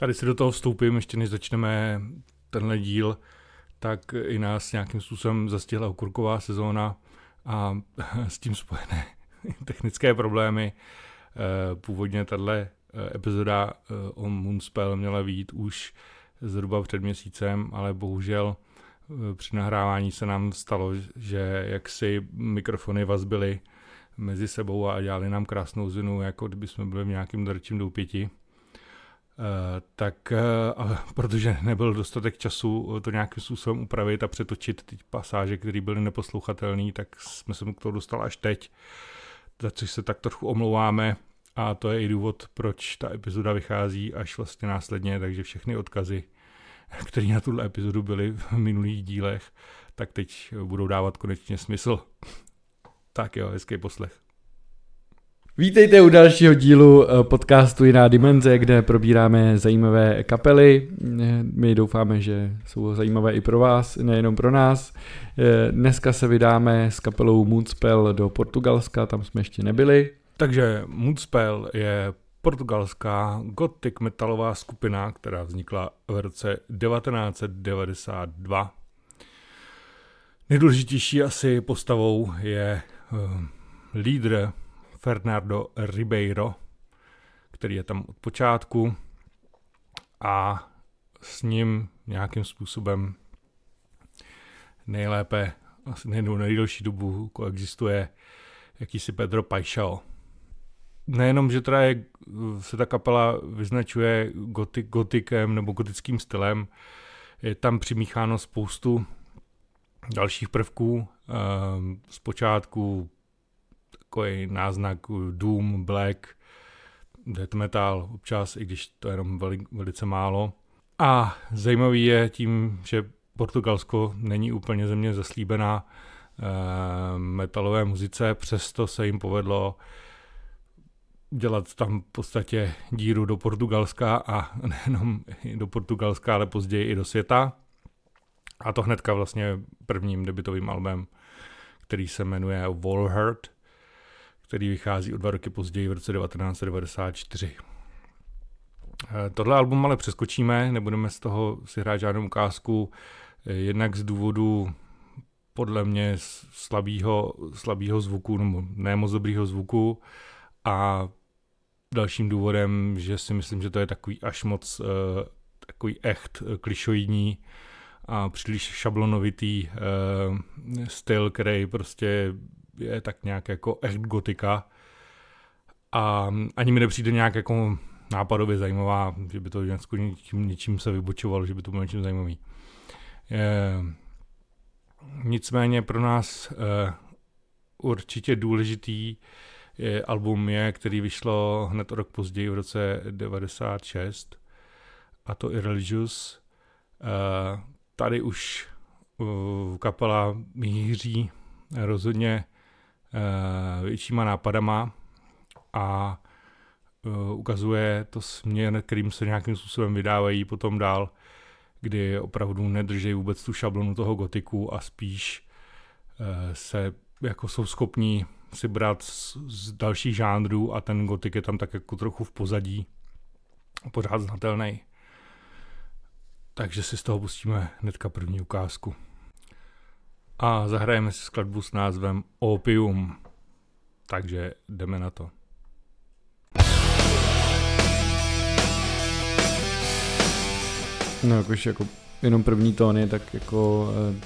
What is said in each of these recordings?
Tady si do toho vstoupím, ještě než začneme tenhle díl, tak i nás nějakým způsobem zastihla okurková sezóna a s tím spojené technické problémy. Eh, původně tahle eh, epizoda eh, o Moonspell měla být už zhruba před měsícem, ale bohužel při nahrávání se nám stalo, že jaksi mikrofony vazbily mezi sebou a dělali nám krásnou zinu, jako kdyby jsme byli v nějakým drčím doupěti. Uh, tak uh, protože nebyl dostatek času to nějakým způsobem upravit a přetočit ty pasáže, které byly neposlouchatelné, tak jsme se k tomu dostali až teď, za což se tak trochu omlouváme a to je i důvod, proč ta epizoda vychází až vlastně následně, takže všechny odkazy, které na tuhle epizodu byly v minulých dílech, tak teď budou dávat konečně smysl. Tak jo, hezký poslech. Vítejte u dalšího dílu eh, podcastu Jiná dimenze, kde probíráme zajímavé kapely. Eh, my doufáme, že jsou zajímavé i pro vás, nejenom pro nás. Eh, dneska se vydáme s kapelou Moonspell do Portugalska, tam jsme ještě nebyli. Takže Moonspell je portugalská gothic metalová skupina, která vznikla v roce 1992. Nejdůležitější asi postavou je lídr Fernando Ribeiro, který je tam od počátku a s ním nějakým způsobem nejlépe, asi nejdu nejdelší dobu koexistuje jakýsi Pedro Paixao. Nejenom, že teda je, se ta kapela vyznačuje gotik, gotikem nebo gotickým stylem, je tam přimícháno spoustu dalších prvků. Ehm, zpočátku takový náznak Doom, Black, death metal občas, i když to je jenom veli, velice málo. A zajímavý je tím, že Portugalsko není úplně země zaslíbená e, metalové muzice, přesto se jim povedlo dělat tam v podstatě díru do Portugalska a nejenom do Portugalska, ale později i do světa. A to hnedka vlastně prvním debitovým albem, který se jmenuje Wallhurt který vychází o dva roky později v roce 1994. Eh, tohle album ale přeskočíme, nebudeme z toho si hrát žádnou ukázku, eh, jednak z důvodu podle mě slabýho, slabýho zvuku, nebo ne moc dobrýho zvuku a dalším důvodem, že si myslím, že to je takový až moc uh, takový echt klišoidní a příliš šablonovitý styl, který prostě je tak nějak jako echt gotika a ani mi nepřijde nějak jako nápadově zajímavá, že by to něčím, něčím se vybočovalo, že by to bylo něčím zajímavý. Je, nicméně pro nás e, určitě důležitý je, album je, který vyšlo hned rok později v roce 96 a to Irreligious. E, tady už uh, kapela míří rozhodně Eh, většíma nápadama a eh, ukazuje to směr, kterým se nějakým způsobem vydávají potom dál, kdy opravdu nedrží vůbec tu šablonu toho gotiku a spíš eh, se jako jsou schopní si brát z, z dalších žánrů a ten gotik je tam tak jako trochu v pozadí, pořád znatelný. Takže si z toho pustíme hnedka první ukázku a zahrajeme si skladbu s názvem Opium. Takže jdeme na to. No jakož jako jenom první tóny, tak jako eh,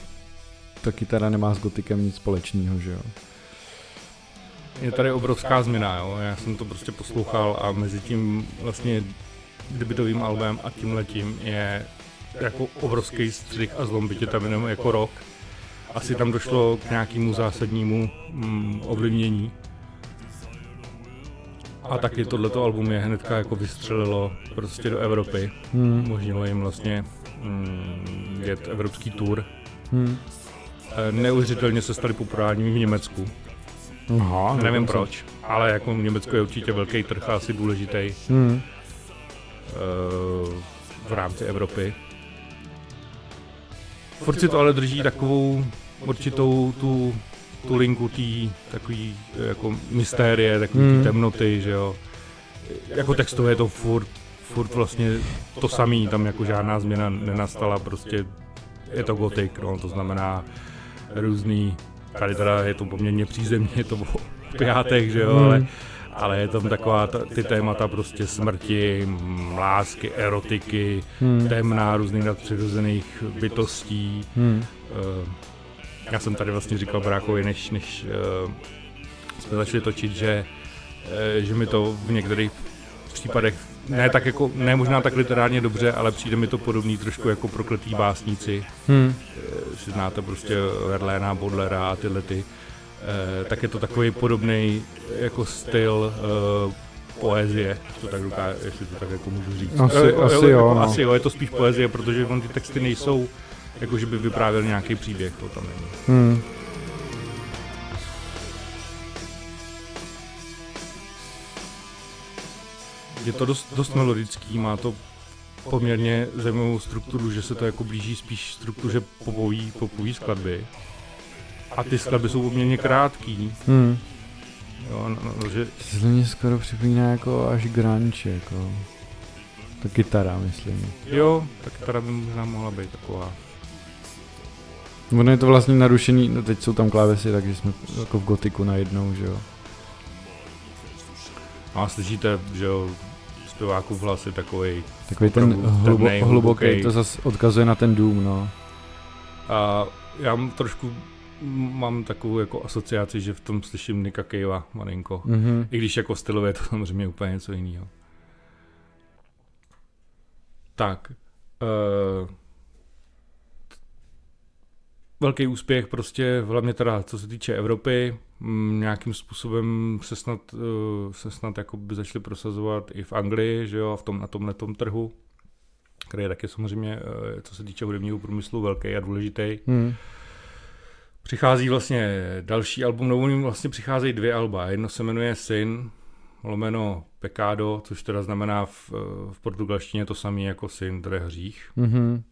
ta kytara nemá s gotikem nic společného, že jo. Je tady obrovská změna, jo. Já jsem to prostě poslouchal a mezi tím vlastně debitovým albem a tím letím je jako obrovský střih a zlom, bytě tam jenom jako rok asi tam došlo k nějakému zásadnímu mm, ovlivnění. A taky tohleto album je hnedka jako vystřelilo prostě do Evropy. Hmm. Možnilo jim vlastně mm, jet evropský tour. Hmm. E, neuvěřitelně se stali populárními v Německu. Aha, Nevím proč, ale jako Německo je určitě velký trh a asi důležitý hmm. E, v rámci Evropy. Furt si to ale drží takovou určitou tu, tu linku tý takový jako mystérie, takový hmm. temnoty, že jo. Jako textově je to furt, furt vlastně to samý, tam jako žádná změna nenastala, prostě je to gotik, no, to znamená různý, tady teda je to poměrně přízemně, je to o pijátech, že jo, Hmm. ale, ale je tam taková ta, ty témata prostě smrti, lásky, erotiky, Hmm. temná, různých nadpřirozených bytostí. Hmm. Eh, Já jsem tady vlastně říkal Brákovi, než, než eh, jsme začali točit, že, eh, že mi to v některých případech ne tak jako, ne možná tak literárně dobře, ale přijde mi to podobný trošku jako prokletý básníci. Hmm. Si znáte prostě Verléna, Bodlera a tyhle ty. Tak je to takový podobný jako styl eh, poezie, to tak doká, jestli to tak jako můžu říct. Asi- Eh, asi jako, jo, no. Asi jo, je to spíš poezie, protože on ty texty nejsou, jako že by vyprávěl nějaký příběh, to tam není. Hmm. Je to dost, dost melodický, má to poměrně zajímavou strukturu, že se to jako blíží spíš struktuře popový, popový skladby. A ty skladby jsou poměrně krátký, Hmm. jo, no, no, že To mě skoro připomíná jako až grunge, jako. Ta kytara, myslím. jo, tak teda by možná mohla být taková. Ono je to vlastně narušený, no teď jsou tam klávesy, takže jsme jako v gotiku najednou, že jo. A slyšíte, že jo, zpěvákův hlas je takový. Takový ten hlubo, hluboký. to zase odkazuje na ten dům, no. A já mám trošku, mám takovou jako asociaci, že v tom slyším Nika Cavea malinko. Mhm. I když jako stylově je to samozřejmě úplně něco jiného. Tak. Uh, velký úspěch prostě, hlavně teda co se týče Evropy, m, nějakým způsobem se snad, uh, se snad jako by začali prosazovat i v Anglii, že jo, a v tom, na tomhle trhu, který je taky samozřejmě, uh, co se týče hudebního průmyslu, velký a důležitý. Hmm. Přichází vlastně další album, novým vlastně přicházejí dvě alba. Jedno se jmenuje Syn, lomeno Pecado, což teda znamená v, v portugalštině to samé jako syn, je hřích. Mhm.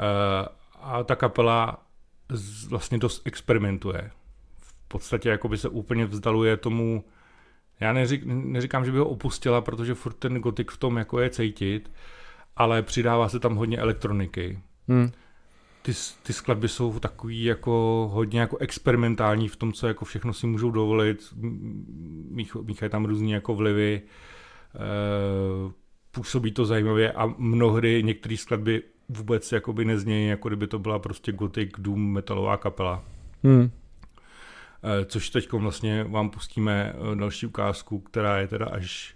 Eh, A ta kapela z- vlastně dost experimentuje. V podstatě jako by se úplně vzdaluje tomu, já neřík, neříkám, že by ho opustila, protože furt ten gotik v tom jako je cítit, ale přidává se tam hodně elektroniky. Hmm. Ty, ty skladby jsou takový jako hodně jako experimentální v tom, co jako všechno si můžou dovolit. Mích, míchají tam různý jako vlivy, e, působí to zajímavě a mnohdy některé skladby vůbec jakoby neznějí, jako kdyby to byla prostě gothic, doom, metalová kapela. Hmm. E, což teď vlastně vám pustíme e, další ukázku, která je teda až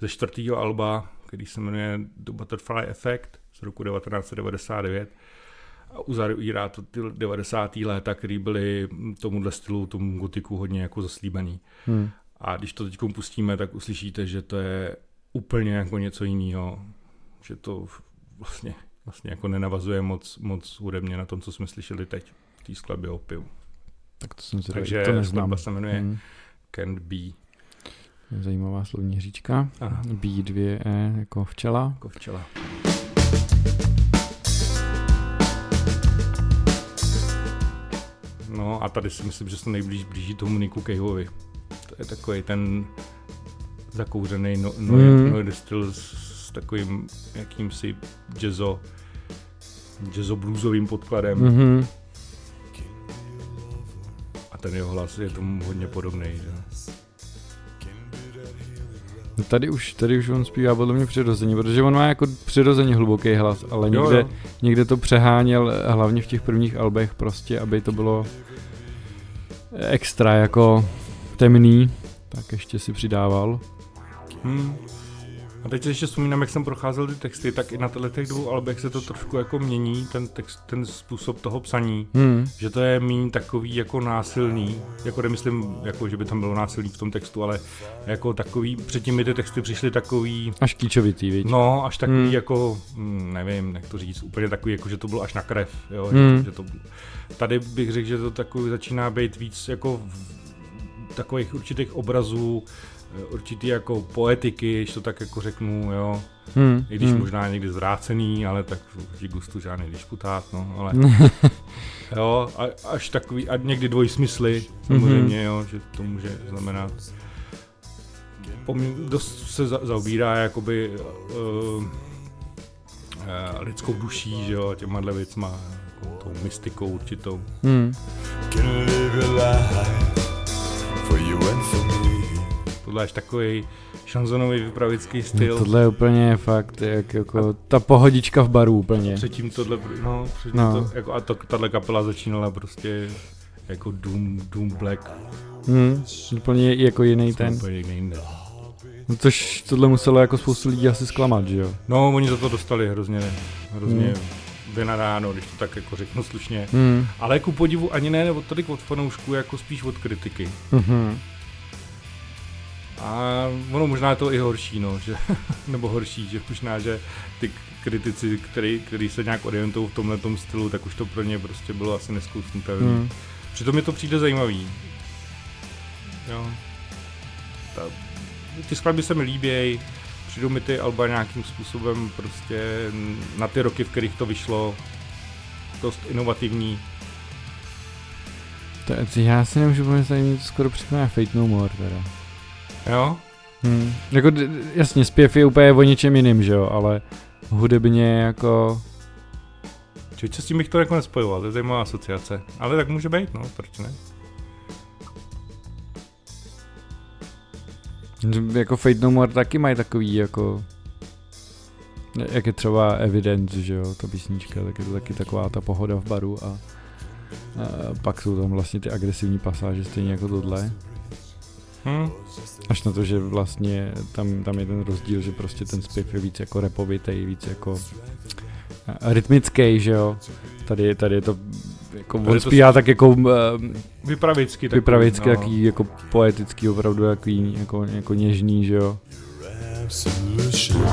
ze čtvrtého alba, který se jmenuje The Butterfly Effect z roku 1999 a uzavírá to ty 90. léta, které byly tomuhle stylu, tomu gotiku hodně jako zaslíbený. Hmm. A když to teď pustíme, tak uslyšíte, že to je úplně jako něco jiného, že to vlastně, vlastně jako nenavazuje moc, moc hudebně na tom, co jsme slyšeli teď v té skladbě Opium. Tak to jsem si Takže to neznám. se jmenuje Hmm. Can't Be Zajímavá slovní hříčka. Aha. B2E jako včela. jako včela. No a tady si myslím, že se nejblíž blíží tomu Niku Caveovi. To je takový ten zakouřený no, no, Mm. no, styl s, s takovým jakýmsi jazzo, jazzo bluesovým podkladem mm. Mhm. a ten jeho hlas je tomu hodně podobný. Že? No Tady už, tady už on zpívá podle mě přirozeně, protože on má jako přirozeně hluboký hlas, ale Jo, někde, jo. někde to přeháněl hlavně v těch prvních albech prostě, aby to bylo extra jako temný, tak ještě si přidával. Hmm. A teď ještě vzpomínám, jak jsem procházel ty texty, tak i na těch dvou albech se to trošku jako mění, ten text, ten způsob toho psaní. Hmm. Že to je méně takový jako násilný, jako nemyslím, jako že by tam bylo násilný v tom textu, ale jako takový, předtím mi ty texty přišly takový, Až kýčovitý, viď? no až takový Hmm. jako, hm, nevím, jak to říct, úplně takový, jako že to bylo až na krev, jo, Hmm. že, že to, tady bych řekl, že to takový začíná být víc jako v, takových určitých obrazů, určitý jako poetiky, když to tak jako řeknu, jo, Hmm. i když hmm. možná někdy zvrácený, ale tak v gustu žádný disputát, no, ale jo, a, až takový, a někdy dvojsmysly, samozřejmě, jo, že to může znamenat. pomě- dost se za- zaobírá jakoby uh, uh, lidskou duší, že jo, těma věcma, jako tou mystikou určitou. Hmm. Can live your life for you and for. Tohle je až takový šanzonový vypravický styl. Tohle je úplně fakt, jak jako ta pohodička v baru úplně. Předtím tohle, no, předtím No. to, jako, a to, tahle kapela začínala prostě jako Doom, Doom Black, Hmm. Úplně jako jiný ten. úplně jinde. No Což tohle muselo jako spoustu lidí asi zklamat, že jo? No, oni za to dostali hrozně, hrozně Hmm. vynadáno, když to tak jako řeknu slušně. Hmm. Ale ku podivu ani ne od tolik od fanoušků, jako spíš od kritiky. Mhm. A ono možná je to i horší, no, že, nebo horší, že možná, že ty kritici, který, který se nějak orientují v tomhle stylu, tak už to pro ně prostě bylo asi neskousnutelné. Hmm. Přitom mi to přijde zajímavý. Jo. Ta, ty skladby se mi líbějí, přijdou mi ty alba nějakým způsobem prostě na ty roky, v kterých to vyšlo, dost inovativní. To, já si nemůžu pomyslet, mě to skoro připomíná Fate No More teda. Jo? Hmm. Jako, jasně, zpěv je úplně o něčem jiným, že jo, ale hudebně jako... Čili s tím bych to jako nespojoval, to je zajímavá asociace. Ale tak může být, no, proč ne? Jako Fate No More taky mají takový jako... Jak je třeba Evidence, že jo, ta písnička, tak je to taky taková ta pohoda v baru a, a pak jsou tam vlastně ty agresivní pasáže stejně jako tohle. Hm? Až na to, že vlastně tam, tam je ten rozdíl, že prostě ten zpěv je víc jako repovitej, víc jako a, rytmický, že jo. Tady, tady je to jako Tady on to zpívá tak jako um, Vypravicky. takový, vypravicky, no. jaký jako poetický, opravdu jaký, jako, jako něžný, že jo. Absolution.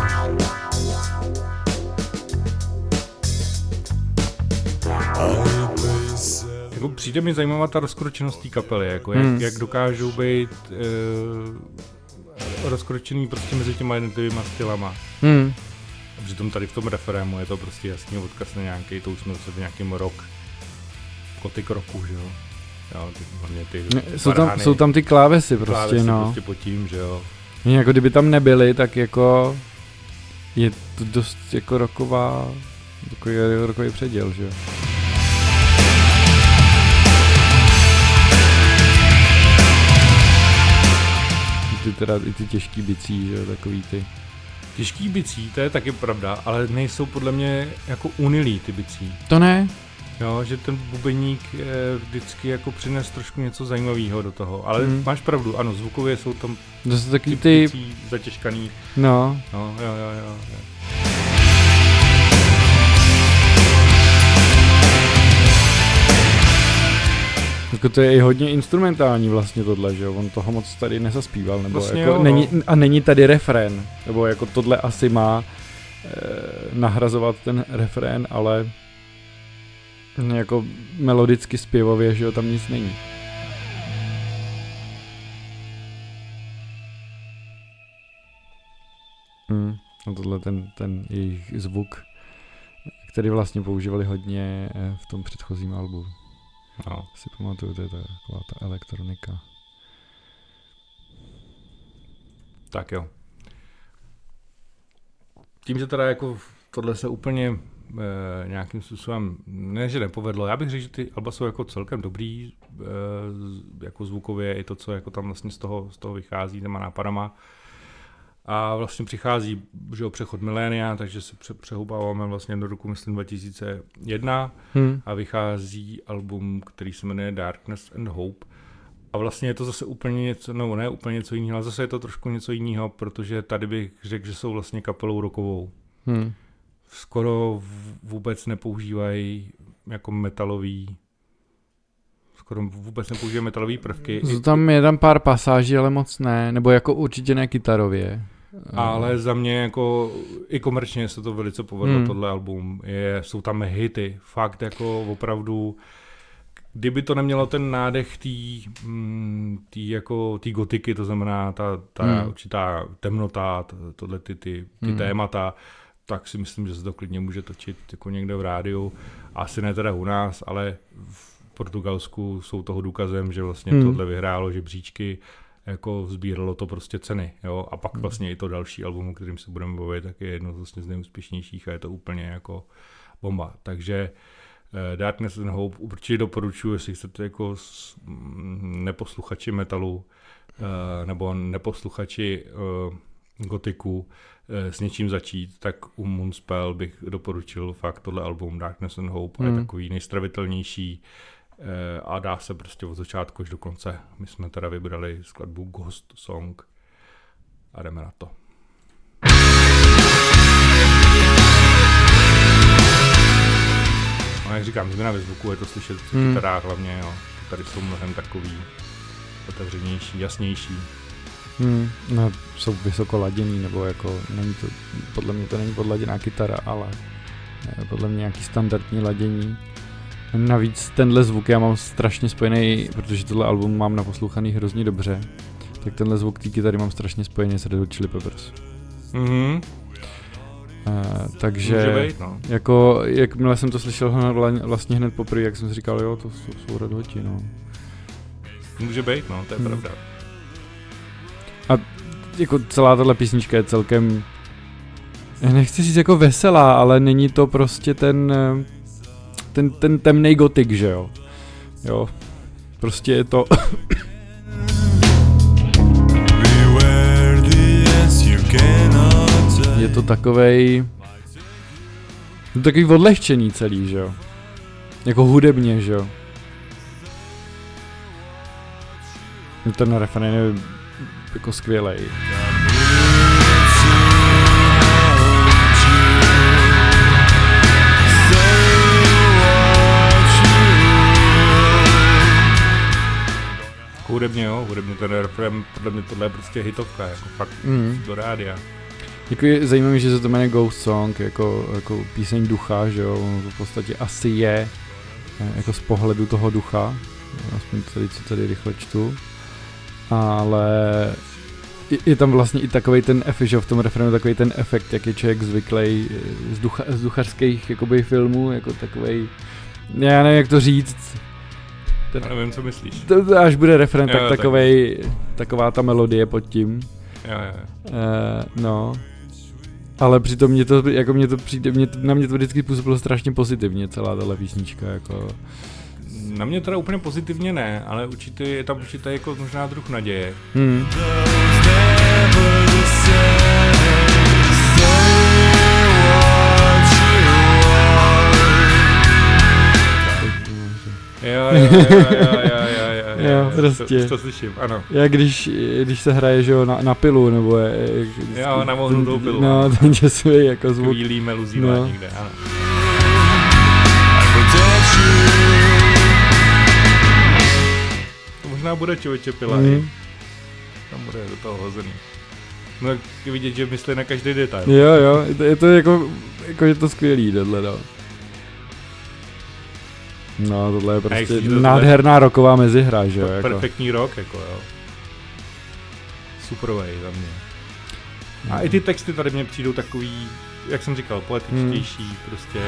Jako přijde mi zajímavá ta rozkročenost té kapely, jako jak, Hmm. jak dokážou být uh, rozkročený prostě mezi těma jednotlivýma stylama. Hmm. A přitom tady v tom referému je to prostě jasný odkaz na nějaký, to už jsme v nějakým rok, kotik roku, že jo. Jo, ty, hlavně ty Jsou tam, jsou tam ty klávesy prostě, klávesy no. prostě pod tím, že jo. Oni Jako kdyby tam nebyly, tak jako je to dost jako roková, takový rokový předěl, že jo. Ty teda i ty těžký bicí, že jo, takový ty. Těžký bicí, to je taky pravda, ale nejsou podle mě jako unilý ty bicí. To ne? Jo, že ten bubeník eh, vždycky jako přines trošku něco zajímavého do toho. Ale Hmm. máš pravdu, ano, zvukově jsou tam To jsou ty, takový ty ty, bicí zatěžkaný. no, No, jo, jo, jo. jo. Jako to je i hodně instrumentální vlastně tohle, že jo, on toho moc tady nezaspíval, nebo Vlastně jako jo, no. není, a není tady refrén, nebo jako tohle asi má eh, nahrazovat ten refrén, ale jako melodicky zpěvově, že jo, tam nic není. Hmm. No tohle ten, ten jejich zvuk, který vlastně používali hodně eh, v tom předchozím albu. No. Si pamatuju, to je ta, taková ta elektronika. Tak jo. Tím, že teda jako tohle se úplně e, nějakým způsobem, ne že nepovedlo, já bych řekl, že ty alba jsou jako celkem dobrý, e, jako zvukově, i to, co jako tam vlastně z toho, z toho vychází, těma nápadama. A vlastně přichází že jo, přechod milénia, takže se pře- přehoupáváme vlastně do roku, myslím, 2001 Hmm. a vychází album, který se jmenuje Darkness and Hope. A vlastně je to zase úplně něco, no ne úplně něco jiného, ale zase je to trošku něco jiného, protože tady bych řekl, že jsou vlastně kapelou rokovou. Hmm. Skoro vůbec nepoužívají jako metalový skoro vůbec nepoužívají metalové prvky, Jsou tam je tam pár pasáží, ale moc ne, nebo jako určitě ne kytarově. Ale za mě jako i komerčně se to velice povedlo, Hmm. tohle album. Je, jsou tam hity, fakt jako opravdu kdyby to nemělo ten nádech té tý jako tý gotiky, to znamená ta, ta Hmm. určitá temnota, tohle ty, ty, ty Hmm. témata, tak si myslím, že se to klidně může točit jako někde v rádiu. Asi ne teda u nás, ale v Portugalsku jsou toho důkazem, že vlastně hmm. tohle vyhrálo žebříčky jako sbíralo to prostě ceny, jo, a pak vlastně i to další album, o kterým se budeme bavit, tak je jedno vlastně z nejúspěšnějších a je to úplně jako bomba, takže eh, Darkness and Hope určitě doporučuji, jestli chcete jako s, mm, neposluchači metalu eh, nebo neposluchači eh, gotiku eh, s něčím začít, tak u Moonspell bych doporučil fakt tohle album Darkness and Hope. Hmm. je takový nejstravitelnější a dá se prostě od začátku až do konce. My jsme teda vybrali skladbu Ghost Song a jdeme na to. No jak říkám, změna ve zvuku, je to slyšet v Hmm. kytarách hlavně, jo. Tady jsou mnohem takový otevřenější, jasnější. Hmm, no, jsou vysoko laděný, nebo jako, není to, podle mě to není podladěná kytara, ale eh, podle mě nějaký standardní ladění. Navíc tenhle zvuk já mám strašně spojený, protože tohle album mám naposlouchaný hrozně dobře, tak tenhle zvuk té kytary mám strašně spojený s Red Hot Chili Peppers. Mhm, Uh, takže být, no. jako, jakmile jsem to slyšel hned vla- vlastně hned poprvé, jak jsem si říkal, jo, to jsou, jsou Red Hoti, no. Může být, no, to je Hmm. pravda. jako celá tahle písnička je celkem, já nechci říct jako veselá, ale není to prostě ten, eh, ten, ten temnej gotik, že jo. Jo, prostě je to, je to takovej, to takový odlehčený celý, že jo. Jako hudebně, že jo. Ten refrén je jako skvělej. Hudebně, jo, hudebně ten refrém, podle mě tohle je prostě hitovka, jako fakt Mm. do rádia. Je zajímavé, že se to jmenuje Ghost Song, jako, jako píseň ducha, že jo, ono to v podstatě asi je eh, jako z pohledu toho ducha, aspoň tady, co tady rychle čtu, ale je, tam vlastně i takový ten efekt, že jo, v tom refrénu takový ten efekt, jak je člověk zvyklý z, ducha, z duchařských jakoby filmů, jako takovej, já nevím jak to říct, Já nevím, co myslíš. to, to až bude refrén, Jo, tak tak. takovej, taková ta melodie pod tím. Jo, jo. Uh, no. Ale přitom mě to, jako mě to přijde, mě, to- na mě to vždycky působilo strašně pozitivně, celá tahle písnička, jako. Na mě teda úplně pozitivně ne, ale určitě je tam určitě jako možná druh naděje. Hmm. Jo, jo, jo, jo, jo, jo, prostě. To, to slyším, ano. Já když, když se hraje, že jo, na, na pilu, nebo je, je, Jo, na vohnutou pilu, No, ten děsivý jako zvuk. Chvílí meluzí No. no. někde, ano. To možná bude člověče pila, Hmm. mm. tam bude do toho hozený. No vidět, že myslí na každý detail. Jo, jo, je to, je to jako, jako je to skvělý, tohle, no. No, tohle je prostě tohle- nádherná roková mezihra, že jo, jako. Perfektní rok, jako jo. Superovej za mě. A i ty texty tady mě přijdou takový, jak jsem říkal, poetičtější, Hmm. prostě.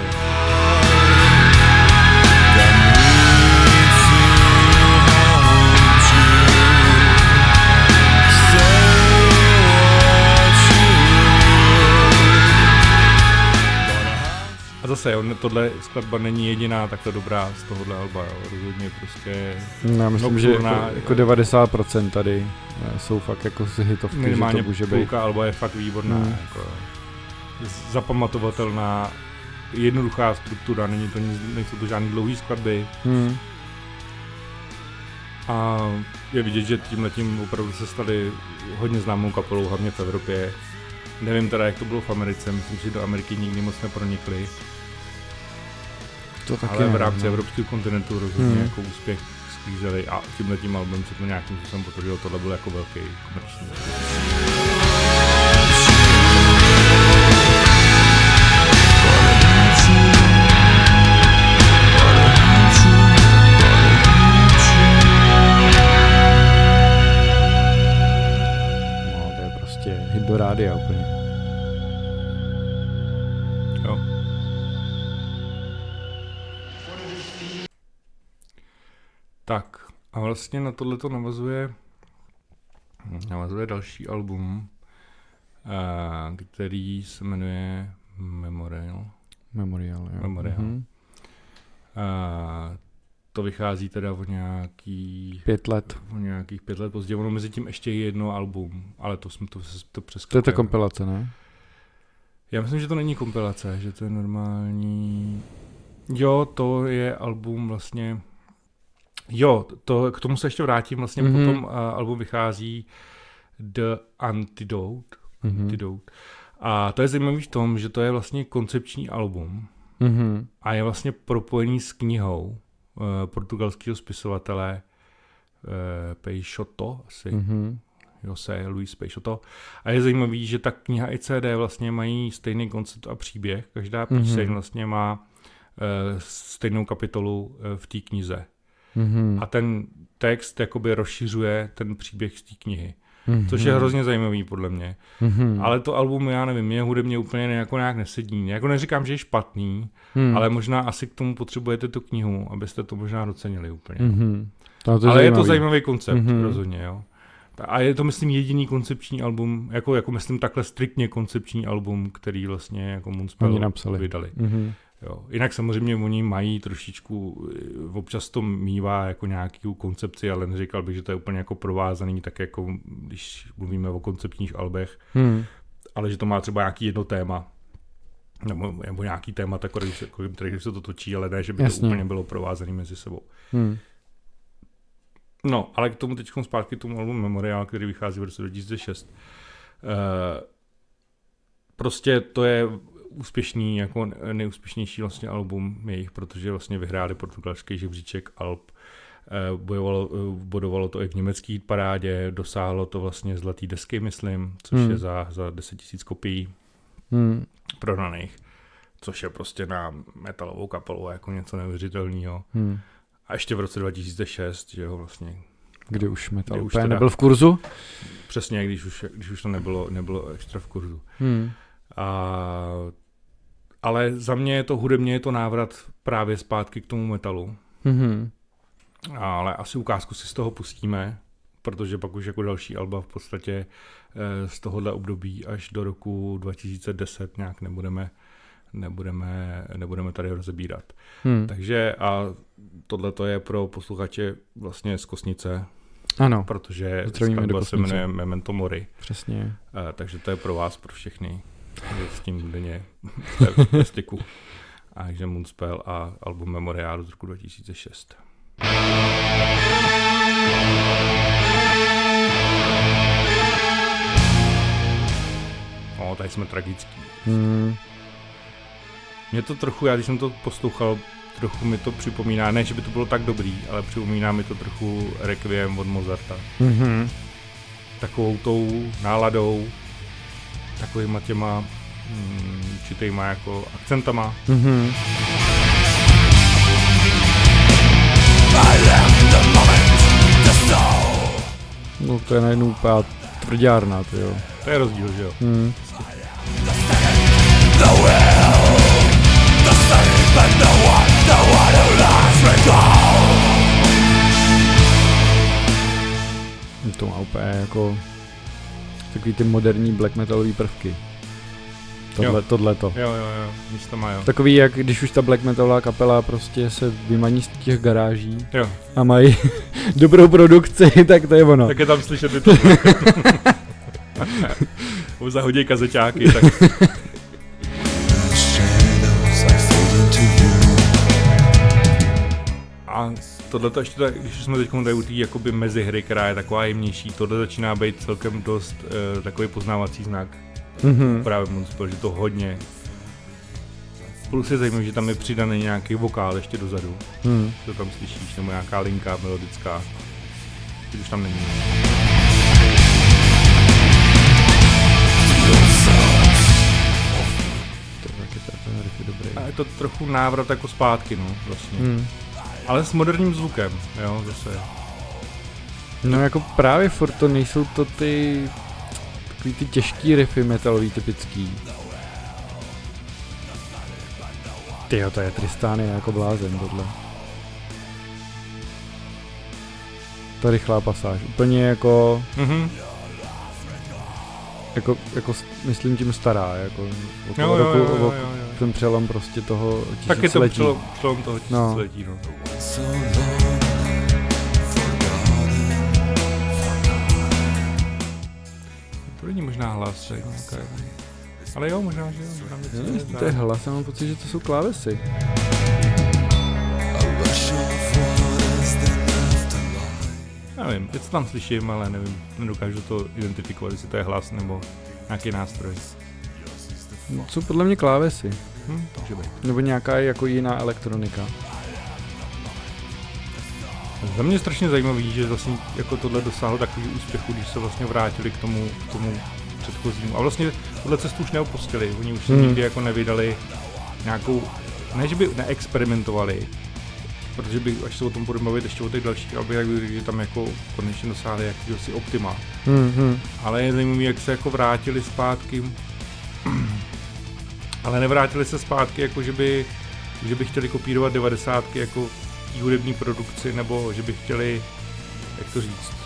Zase, jo, tohle skladba není jediná takto dobrá z tohohle alba, jo. rozhodně prostě No, Já myslím, že jako, jako 90% tady eh, jsou fakt jako z hitovky, minimálně že to může být. půlka alba je fakt výborná, Hmm. jako zapamatovatelná, jednoduchá struktura, není to nic, nejsou to žádný dlouhý skladby Hmm. a je vidět, že tím letím opravdu se stali hodně známou kapelou, hlavně v Evropě. Nevím teda, jak to bylo v Americe, myslím, že do Ameriky nikdy moc nepronikli, To taky ale v rámci no. evropského kontinentu rozhodně Hmm. jako úspěch sklízeli a tímhle tím album se to nějakým způsobem potvrdilo, tohle byl jako velký komerční. No, to je prostě hit do rádia úplně. Tak a vlastně na tohle to navazuje Navazuje další album, a, který se jmenuje Memorial. Memorial, jo. Memorial. Mhm. A, to vychází teda o nějaký, Pět let. o nějakých pět let později. Ono mezi tím ještě je jedno album, ale to jsme to, to To je ta kompilace, ne? Já myslím, že to není kompilace, že to je normální... Jo, to je album vlastně... Jo, to, k tomu se ještě vrátím, vlastně Mhm. mm-hmm. potom uh, album vychází The Antidote, Mhm. Antidote. A to je zajímavé v tom, že to je vlastně koncepční album Mhm. a je vlastně propojený s knihou uh, portugalského spisovatele uh, Peixoto, asi, Mhm. Jose Luis Peixoto. A je zajímavý, že ta kniha i CD vlastně mají stejný koncept a příběh. Každá píseň Mhm. vlastně má uh, stejnou kapitolu uh, v té knize. Mhm. A ten text jakoby rozšiřuje ten příběh z té knihy. Mhm. Což je hrozně zajímavý podle mě. Mhm. Ale to album, já nevím, mě hudebně úplně jako nějak nesedí. Jako neříkám, že je špatný, Mhm. ale možná asi k tomu potřebujete tu knihu, abyste to možná docenili úplně. Mhm. To, to Ale je to zajímavý. zajímavý koncept, Mhm. mm-hmm. rozhodně, jo. A je to, myslím, jediný koncepční album, jako, jako myslím takhle striktně koncepční album, který vlastně jako Moonspell vydali. Mhm. Jo. Jinak samozřejmě oni mají trošičku, eh, občas to mývá jako nějakou koncepci, ale neříkal bych, že to je úplně jako provázaný, tak jako když mluvíme o koncepčních albech, Mhm. ale že to má třeba nějaký jedno téma, nebo, nebo nějaký téma, kolem kterých se to točí, ale ne, že by Jasně. to úplně bylo provázané mezi sebou. Mhm. No, ale k tomu teď zpátky k tomu albumu Memorial, který vychází v roce 2006. Uh, prostě to je úspěšný, jako nejúspěšnější vlastně album jejich, protože vlastně vyhráli portugalský žebříček Alp. Eh, Bojovalo, eh, bodovalo to i v německé parádě, dosáhlo to vlastně zlatý desky, myslím, což Hmm. je za, za 10 000 kopií Mhm. prodaných, což je prostě na metalovou kapelu jako něco neuvěřitelného. Mhm. A ještě v roce 2006, že jo, vlastně Kdy už metal Kdy už úplně teda- nebyl v kurzu? Přesně, když už, když už to nebylo, nebylo extra v kurzu. Mhm. A, ale za mě je to hudebně je to návrat právě zpátky k tomu metalu. Mhm. Ale asi ukázku si z toho pustíme, protože pak už jako další alba v podstatě eh, z tohohle období až do roku 2010 nějak nebudeme, nebudeme, nebudeme tady rozebírat. Mhm. Takže a tohle to je pro posluchače vlastně z Kosnice, Ano, protože skladba se jmenuje Memento Mori. přesně. Eh, takže to je pro vás, pro všechny, s tím denně ve styku. A takže Moonspell a album Memorial z roku 2006. No, tady jsme tragický. Mhm. Mě to trochu, já když jsem to poslouchal, trochu mi to připomíná, ne, že by to bylo tak dobrý, ale připomíná mi to trochu Requiem od Mozarta. Mhm. takovou tou náladou, takovýma těma mm, určitýma jako akcentama. Mhm. No to je najednou úplná tvrdárna, to jo. To je rozdíl, že jo? Mhm. To má úplně jako takový ty moderní black metalový prvky. Tohle, tohle to. Jo, jo, jo, místo má, jo. Takový, jak když už ta black metalová kapela prostě se vymaní z těch garáží Jo, a mají dobrou produkci, tak to je ono. tak je tam slyšet ty to. Už zahodí kazeťáky, tak a tohle to ještě, tak, když jsme teď tady u té jakoby mezihry, která je taková jemnější, tohle začíná být celkem dost uh, takový poznávací znak Mhm. právě Moonspell, že to hodně Plus je zajímavé, že tam je přidaný nějaký vokál ještě dozadu, Mhm. to tam slyšíš, nebo nějaká linka melodická, když už tam není. To je taky dobrý. A je to trochu návrat jako zpátky, no, vlastně. Mhm. Ale s moderním zvukem, jo, zase. No jako právě furt to nejsou to ty takový ty těžký riffy metalový typický. Tyjo, to je Tristány jako blázen tohle. Ta rychlá pasáž, úplně jako Mhm. Jako, jako myslím tím stará, jako Jo, okolo jo, roku, jo, jo, jo, jo. Ten přelom prostě toho Tak je to tisíciletí. přelom, přelom toho No. tisíciletí, no. Forgotten. To není možná hlas, je nějaká... Ale jo, možná, že jo. Možná je jestli to je hlas, já mám pocit, že to jsou klávesy. Já nevím, něco tam slyším, ale nevím, nedokážu to identifikovat, jestli to je hlas nebo nějaký nástroj. To jsou podle mě klávesy. Hm, může být. Nebo nějaká jako jiná elektronika. Za mě je strašně zajímavý, že vlastně jako tohle dosáhlo takový úspěchu, když se vlastně vrátili k tomu, k tomu předchozímu. A vlastně tuhle cestu už neopustili, oni už se Hmm. nikdy jako nevydali nějakou, ne že by neexperimentovali, protože by, až se o tom budeme bavit ještě o těch dalších, aby jak by, že tam jako konečně dosáhli jakýhosi optima. Hmm, hmm. Ale je zajímavé, jak se jako vrátili zpátky. Ale nevrátili se zpátky, jako že by, že by chtěli kopírovat devadesátky jako té hudební produkci, nebo že by chtěli, jak to říct,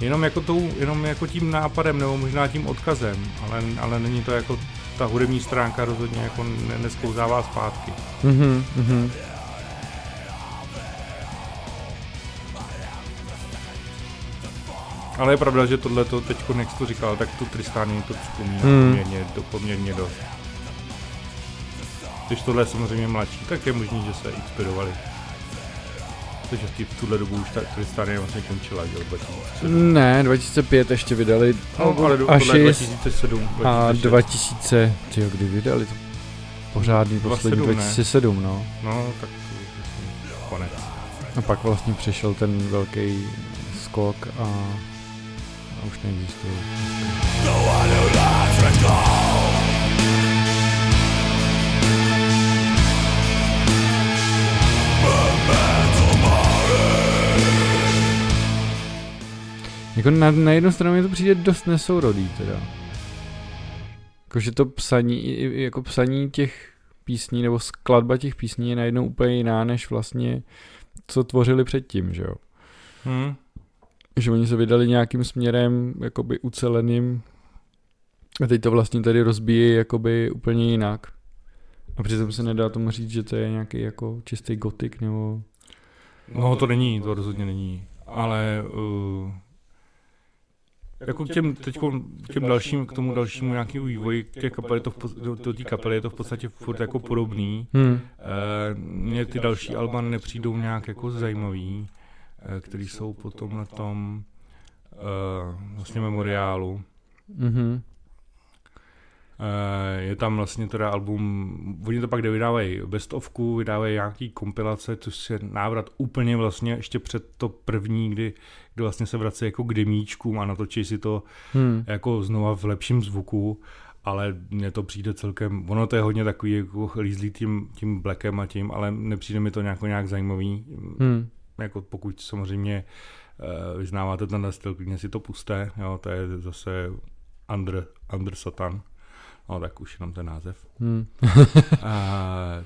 Jenom jako, tou, jenom jako tím nápadem, nebo možná tím odkazem, ale, ale není to jako ta hudební stránka rozhodně jako ne, nesklouzává zpátky. Mhm, mhm. Ale je pravda, že tohle to teď, jak to říkal, tak tu Tristánii to připomíná Hmm. poměrně, do, poměrně dost. Když tohle je samozřejmě mladší, tak je možný, že se inspirovali. Protože v, tuhle dobu už ta Tristania vlastně končila, že jo, 2007. Ne, 2005 ještě vydali No, ale do, je 2007, a 2006. 2000, tyjo, kdy vydali to pořádný poslední 2007, ne? 2007, no. No, tak to vlastně konec. A pak vlastně přišel ten velký skok a, a už neexistuje. Jako na, na jednu stranu mi to přijde dost nesourodý teda. Jakože to psaní, jako psaní těch písní nebo skladba těch písní je najednou úplně jiná, než vlastně co tvořili předtím, že jo. Hmm. Že oni se vydali nějakým směrem jakoby uceleným a teď to vlastně tady rozbíjí jakoby úplně jinak. A přitom se nedá tomu říct, že to je nějaký jako čistý gotik nebo... No to není, to rozhodně není. Ale uh, jako k těm, teď k těm dalším, k tomu dalšímu nějakému vývoji těch kapel, je to v, do, té kapely je to v podstatě furt jako podobný. Hmm. Eh, Mně ty další alba nepřijdou nějak jako zajímavý, který jsou potom na tom eh, vlastně memoriálu. Mhm. Eh, Je tam vlastně teda album, oni to pak kde vydávají best ofku, vydávají nějaký kompilace, což je návrat úplně vlastně ještě před to první, kdy, kdy vlastně se vrací jako k demíčkům a natočí si to Hmm. jako znova v lepším zvuku, ale mně to přijde celkem, ono to je hodně takový jako lízlý tím, tím blackem a tím, ale nepřijde mi to nějak, nějak zajímavý, Hmm. Jako pokud samozřejmě uh, vyznáváte ten styl, klidně si to puste, jo, to je zase Under, Under Satan, no tak už jenom ten název. Hmm. Uh,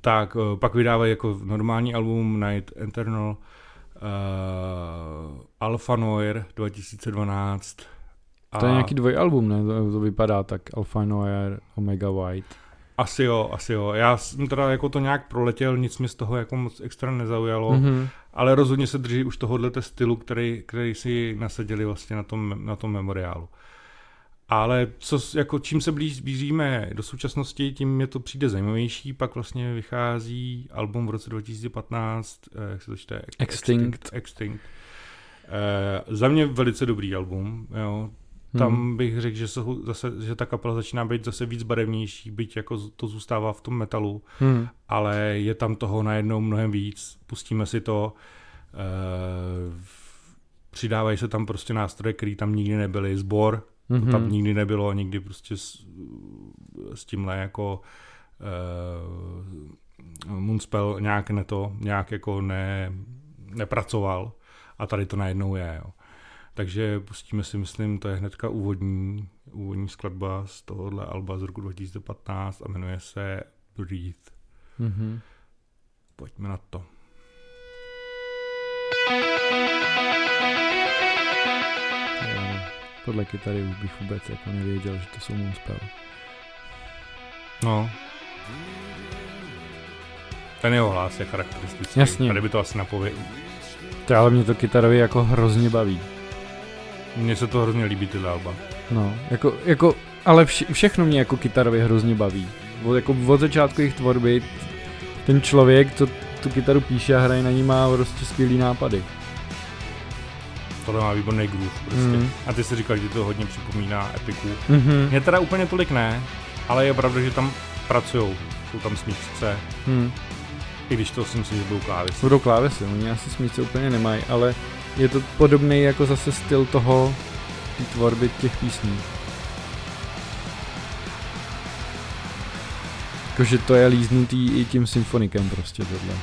tak uh, pak vydávají jako normální album Night Eternal, uh, Alpha Noir 2012. To je nějaký dvojalbum, ne? To, to vypadá tak Alpha Noir, Omega White. Asi jo, asi jo. Já jsem teda jako to nějak proletěl, nic mi z toho jako moc extra nezaujalo, mm-hmm. Mhm. ale rozhodně se drží už tohohle stylu, který, který si nasadili vlastně na tom, na tom memoriálu. Ale co, jako čím se blíž blížíme do současnosti, tím mě to přijde zajímavější. Pak vlastně vychází album v roce 2015, eh, jak se to čte? Extinct. Extinct. Eh, za mě velice dobrý album, jo. Tam Hmm. bych řekl, že, jsou zase, že ta kapela začíná být zase víc barevnější, byť jako to zůstává v tom metalu, Hmm. ale je tam toho najednou mnohem víc. Pustíme si to. Eh, přidávají se tam prostě nástroje, které tam nikdy nebyly. Zbor, to Mhm. tam nikdy nebylo, nikdy prostě s, s tímhle jako uh, Moonspell nějak ne to, nějak jako ne, nepracoval a tady to najednou je, jo. Takže pustíme si, myslím, to je hnedka úvodní, úvodní skladba z tohohle alba z roku 2015 a jmenuje se Breathe. Mhm. Pojďme na to. Takovéhle kytary už bych vůbec jako nevěděl, že to jsou Moonspell. No. Ten jeho hlas je charakteristický. Jasně. Tady by to asi napověděl. To ale mě to kytarově jako hrozně baví. Mně se to hrozně líbí ty alba. No, jako, jako ale vše, všechno mě jako kytarově hrozně baví. Od, jako od začátku jejich tvorby ten člověk, co tu kytaru píše a hraje na ní, má prostě skvělý nápady. Tohle má výborný groove prostě. Mm. A ty si říkal, že to hodně připomíná Epiku. Mhm. Mě teda úplně tolik ne, ale je pravda, že tam pracují. Jsou tam smíšce, Hmm. i když to si myslím, že budou klávesy. Budou klávesy, oni asi smíce úplně nemají, ale je to podobný jako zase styl toho té tvorby těch písní. Jakože to je líznutý i tím symfonikem prostě tohle.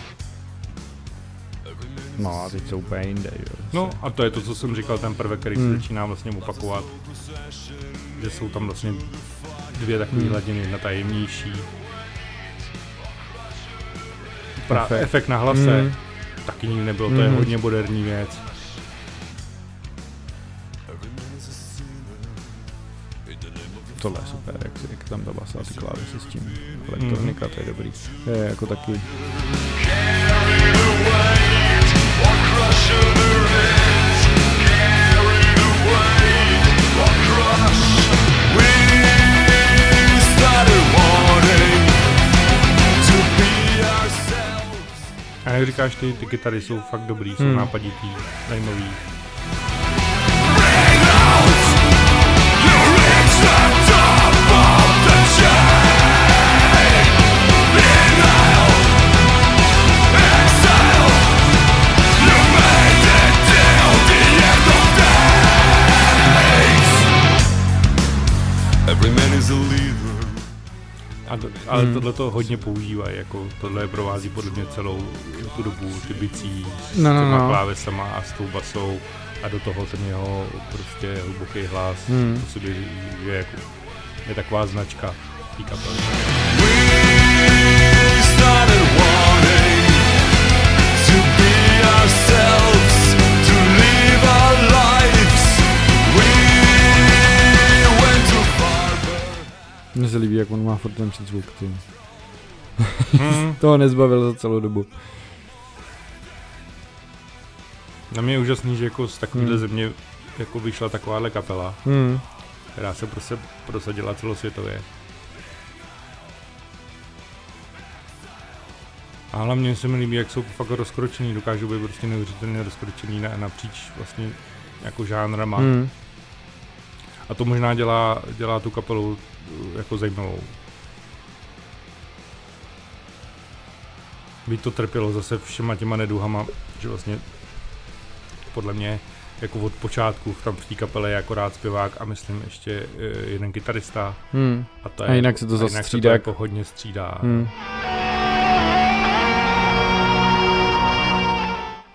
No a teď jsou úplně jinde, jo. No a to je to, co jsem říkal, ten prvek, který Hmm. se začíná vlastně opakovat. Že jsou tam vlastně dvě takové Hmm. hladiny, jedna ta jemnější. Pra, Efekt. efekt. na hlase Mm. taky nikdy nebylo, to je Mhm. hodně moderní věc. Tohle je super, jak, jak tam ta basa a ty klávesy s tím. Elektronika, to je dobrý. To je jako taky A jak říkáš, ty, ty kytary jsou fakt dobrý, jsou Hmm. nápaditý, zajímavý. Ale Hmm. tohle to hodně používají, jako tohle provází podle mě celou tu dobu, ty bicí s No, no, těma no. klávesama a s tou basou a do toho ten jeho prostě hluboký hlas, Hmm. to si by, že jako je taková značka té kapely. We started wanting to be ourselves, Mně se líbí, jak on má furt ten předzvuk, ty. Hmm. Toho nezbavil za celou dobu. Na mě je úžasný, že jako z takovéhle Hmm. země jako vyšla takováhle kapela, Hmm. která se prostě prosadila celosvětově. A hlavně se mi líbí, jak jsou fakt rozkročený, dokážou být prostě neuvěřitelně rozkročený na, napříč vlastně jako žánrama. Hmm. A to možná dělá, dělá tu kapelu jako zajímavou. Víc to trpělo zase všema těma neduhama, že vlastně podle mě jako od počátku tam v té kapele je akorát zpěvák a myslím ještě eh, jeden kytarista. Hmm. A, to je, A jinak se to zase střídá jako hodně střídá. Hmm.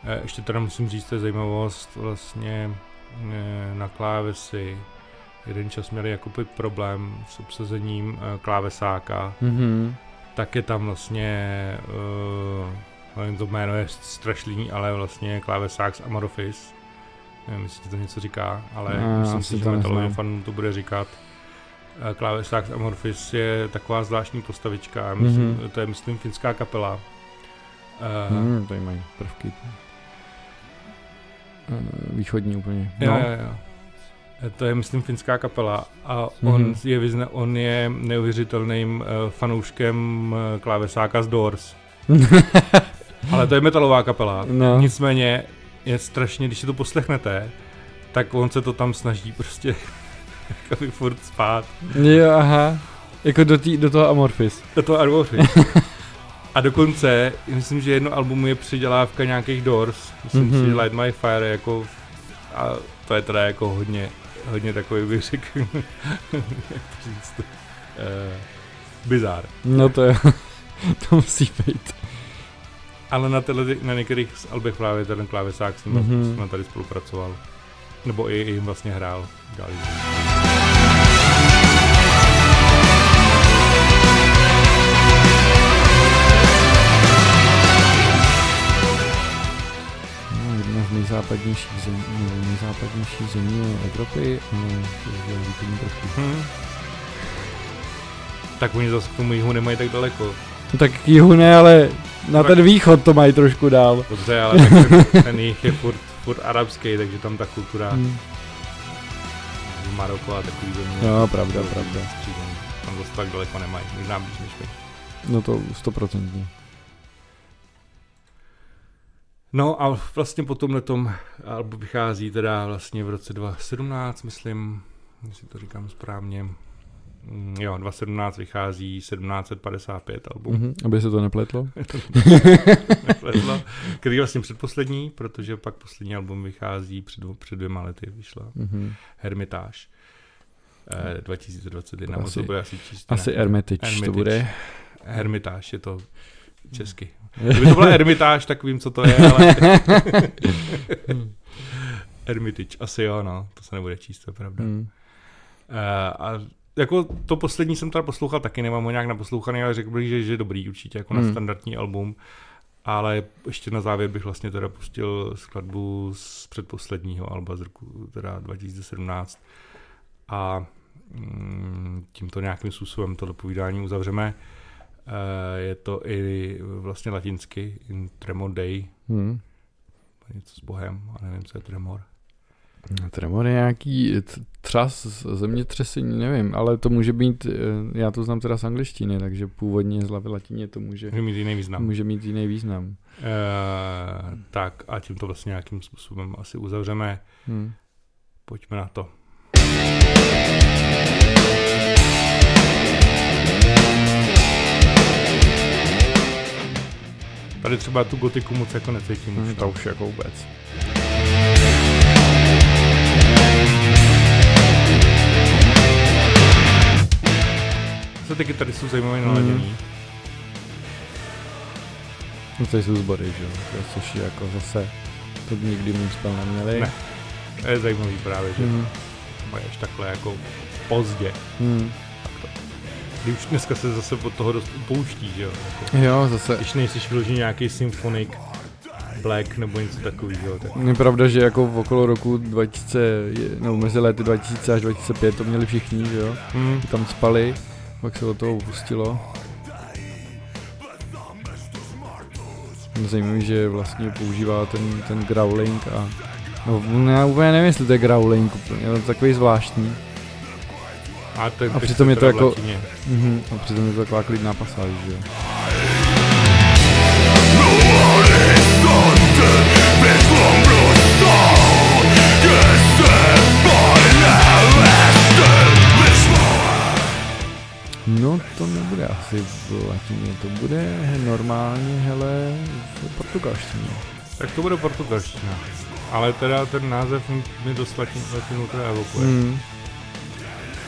Eh, Ještě teda musím říct, to je zajímavost, vlastně eh, na klávesy jeden čas měli jako problém s obsazením eh, klávesáka, Mhm. tak je tam vlastně, uh, nevím, to jméno je strašlivý, ale vlastně klávesák z Amorphis. Nevím, jestli to něco říká, ale Já myslím si, že metalovým neznám. fanům to bude říkat. Eh, Klávesák z Amorphis je taková zvláštní postavička, myslím, Mhm. to je myslím finská kapela. Uh, Hmm, tady mají prvky. Východní úplně. Jo, No. jo, jo. E, To je, myslím, finská kapela a on, Mhm. je, vyzna, on je neuvěřitelným uh, fanouškem uh, klávesáka z Doors. Ale to je metalová kapela. No. Nicméně je strašně, když si to poslechnete, tak on se to tam snaží prostě jakoby furt spát. Jo, aha. Jako do, tý, do toho Amorphis. Do toho Arvory. A dokonce, myslím, že jedno album je přidělávka nějakých Doors. Myslím Mhm. si, že Light My Fire jako... A to je teda jako hodně, hodně takový bych řekl, jak to říct, uh, bizár. No to je, to musí být. Ale na, tyhle, na některých z albech právě ten klávesák s ním Mhm. mm-hmm. tady spolupracoval. Nebo i, i jim vlastně hrál. Dělali. No, nejzápadnější zemí, nejzápadnější země Evropy a je východní trošku. Hm. Tak oni zase k tomu jihu nemají tak daleko. No tak k jihu ne, ale na ten východ to mají trošku dál. Dobře, ale ten, ten jich je furt, furt arabský, takže tam ta kultura Hmm. Maroko a takový země. No, pravda, pravda. střídaný. Tam zase tak daleko nemají, možná blíž než my. No to stoprocentně. No a vlastně po tomhle tom album vychází teda vlastně v roce 2017, myslím, jestli to říkám správně. Mm, Jo, 2017 vychází 1755 album, mm-hmm. Mhm, aby se to nepletlo. nepletlo, který je vlastně předposlední, protože pak poslední album vychází před, dvou- před dvěma lety, vyšla Mhm. Hermitage. Eh, 2021, To asi, asi- to bude asi čistě. Asi Hermitage, to bude. Hermitage je to česky. Kdyby to byla Hermitage, tak vím, co to je, ale... Hermitage, asi jo, no, to se nebude číst, to je pravda. Hmm. Uh, a jako to poslední jsem teda poslouchal taky, nemám ho nějak naposlouchaný, ale řekl bych, že, že je dobrý určitě, jako na Hmm. standardní album. Ale ještě na závěr bych vlastně teda pustil skladbu z předposledního alba z roku teda 2017 a mm, tímto nějakým způsobem to dopovídání uzavřeme. Uh, je to i vlastně latinsky, in Tremor Day, Hmm. něco s Bohem, a nevím, co je Tremor. Tremor je nějaký třas, zemětřesení, nevím, ale to může být, eh, já to znám teda z angličtiny, takže původně z hlavy latině to může, Může mít jiný význam. může mít jiný význam. Uh, tak a tím to vlastně nějakým způsobem asi uzavřeme. Hmm. Pojďme na to. Tady třeba tu gotiku moc jako necítím. Hmm, už, to už jako vůbec. Se ty kytary jsou zajímavé Hmm. naladěný. No to jsou sbory, že jo, což je jako zase, to nikdy můj spel neměli. Ne. To je zajímavý právě, že Hmm. mají až takhle jako pozdě. Hmm. Kdy už dneska se zase od toho dost upouští, že jo. Jako, Jo, zase, když nejsi vyložený nějaký symphonic, black nebo něco takového, tak je pravda, že jako v okolo roku 2000, je- nebo mezi lety 2000 až 2005 to měli všichni, že jo, hmm. tam spali, pak se od toho upustilo. Zajímavý, že vlastně používá ten, ten growling a no, já úplně nevím, jestli to je growling úplně, je to takový zvláštní. A, to je, A přitom je to jako-. Mhm. A přitom je to taková klidná pasáž, že jo. No to nebude asi v latině, to bude normálně, hele, v portugalštině. Tak to bude portugalština. Ale teda ten název mi- dost latin, latinu teda evokuje. Hmm.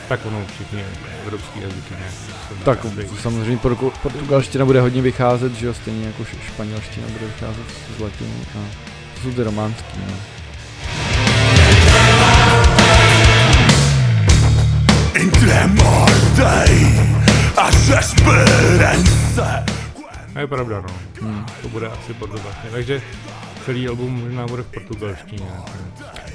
Tak ono všichni evropský jazyky nějak. jsou Tak samozřejmě portu- portugalština bude hodně vycházet, že jo, stejně jako španělština bude vycházet z latiny a to jsou ty románský, no. A je pravda, no. Hmm. To bude asi portugalština. Takže celý album možná bude v portugalštině.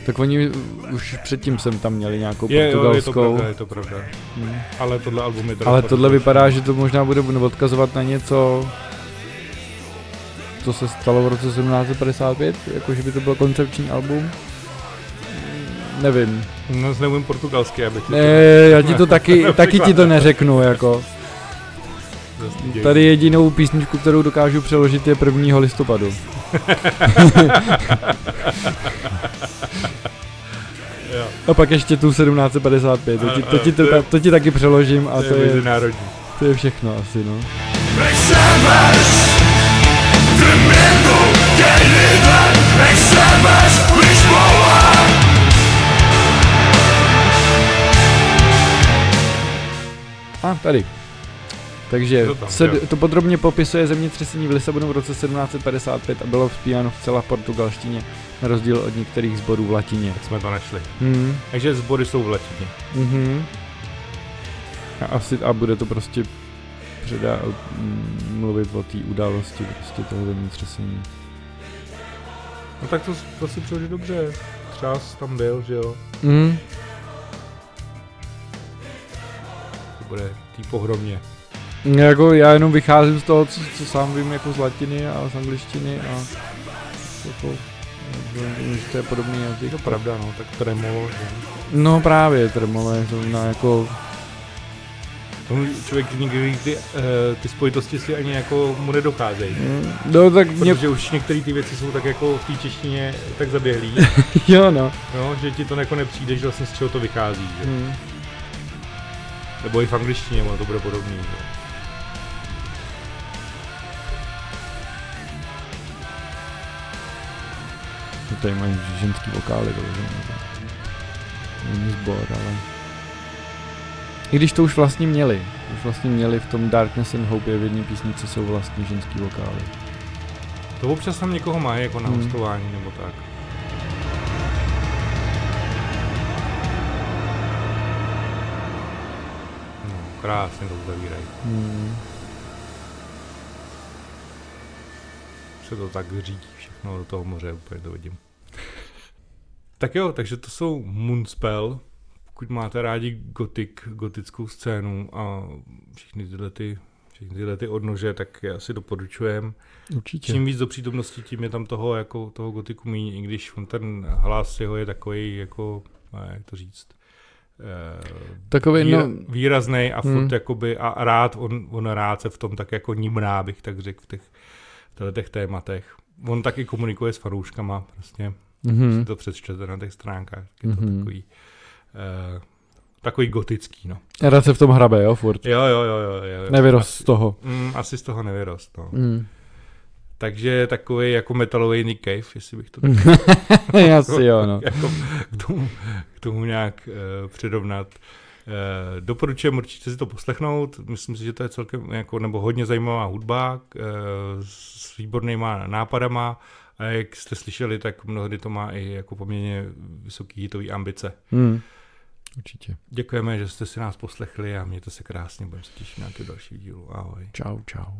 Tak oni už předtím jsem tam měli nějakou Je, jo, je to portugalskou. pravda, je to pravda. Hmm. Ale tohle album je teda Ale tohle vypadá, že to možná bude odkazovat na něco, co se stalo v roce 1755, jakože by to bylo koncepční album. Nevím. No, neumím portugalsky, aby ti Ne, já ti to taky, taky ti to neřeknu, jako. To. Tady jedinou písničku, kterou dokážu přeložit, je 1. listopadu. A pak ještě tu 1755, to ti, to ti, to, to ti taky přeložím a To to je to je všechno asi, no. A tady. Takže To tam, se, to podrobně popisuje zemětřesení v Lisabonu v roce 1755 a bylo vzpíváno v celá v portugalštině, na rozdíl od některých zborů v latině. Tak jsme to našli. Hmm. Takže sbory jsou v latině. Mhm. A asi a bude to prostě předá, mluvit o té události prostě toho zemětřesení. No tak to, to si přijde dobře. Třás tam byl, že jo. Mm. To bude tý pohromně. Jako já jenom vycházím z toho, co, co sám vím jako z latiny a z angličtiny a jako, že to je podobný jazyk. To pravda, no, tak tremolo, že? No právě, tremole, to na jako, Tomu člověk nikdy ty, uh, ty spojitosti si ani jako mu nedocházejí. mm, no tak mě, Protože už některé ty věci jsou tak jako v té češtině tak zaběhlý, jo no. no, že ti to jako nepřijde, že vlastně z čeho to vychází. Že? Mm. Nebo i v angličtině, ono to bude podobný. Že? To tady mají ženský vokály, vyloženě. Není sbor, ale... I když to už vlastně měli. Už vlastně měli v tom Darkness and Hope je v jedné písničce jsou vlastně ženský vokály. To občas tam někoho mají jako na Hmm. hostování nebo tak. No, krásně to uzavírají. Hmm. Se to tak řídí všechno do toho moře, úplně to vidím. tak jo, takže to jsou Moonspell. Pokud máte rádi gotik, gotickou scénu a všechny tyhle ty, všechny tyhle ty odnože, tak já si doporučujem. Určitě. Čím víc do přítomnosti, tím je tam toho, jako, toho gotiku méně, i když on ten hlas jeho je takový, jako, eh, jak to říct, eh, Takový, výra, no, výrazný a furt Hmm. jakoby, a rád, on, on rád se v tom tak jako nímná, bych tak řekl, v těch, těch tématech. On taky komunikuje s fanouškama, prostě, mhm. si to přečtete na těch stránkách, je to Mhm. takový, eh, takový gotický, no. Rád se v tom hrabe, jo, furt. Jo, jo, jo, jo. jo. Nevyrost z Asi- toho. Mm, asi z toho nevyrost, no. Mm. Takže takový jako metalový Nick Cave, jestli bych to Asi jo, no. jako k tomu, k tomu nějak uh, přirovnat. Uh, doporučujem určitě si to poslechnout, myslím si, že to je celkem jako, nebo hodně zajímavá hudba uh, s výbornýma nápadama a jak jste slyšeli, tak mnohdy to má i jako poměrně vysoký hitový ambice. Mm. Určitě. Děkujeme, že jste si nás poslechli a mějte se krásně, budeme se těšit na nějaký další dílu. Ahoj. Čau, čau.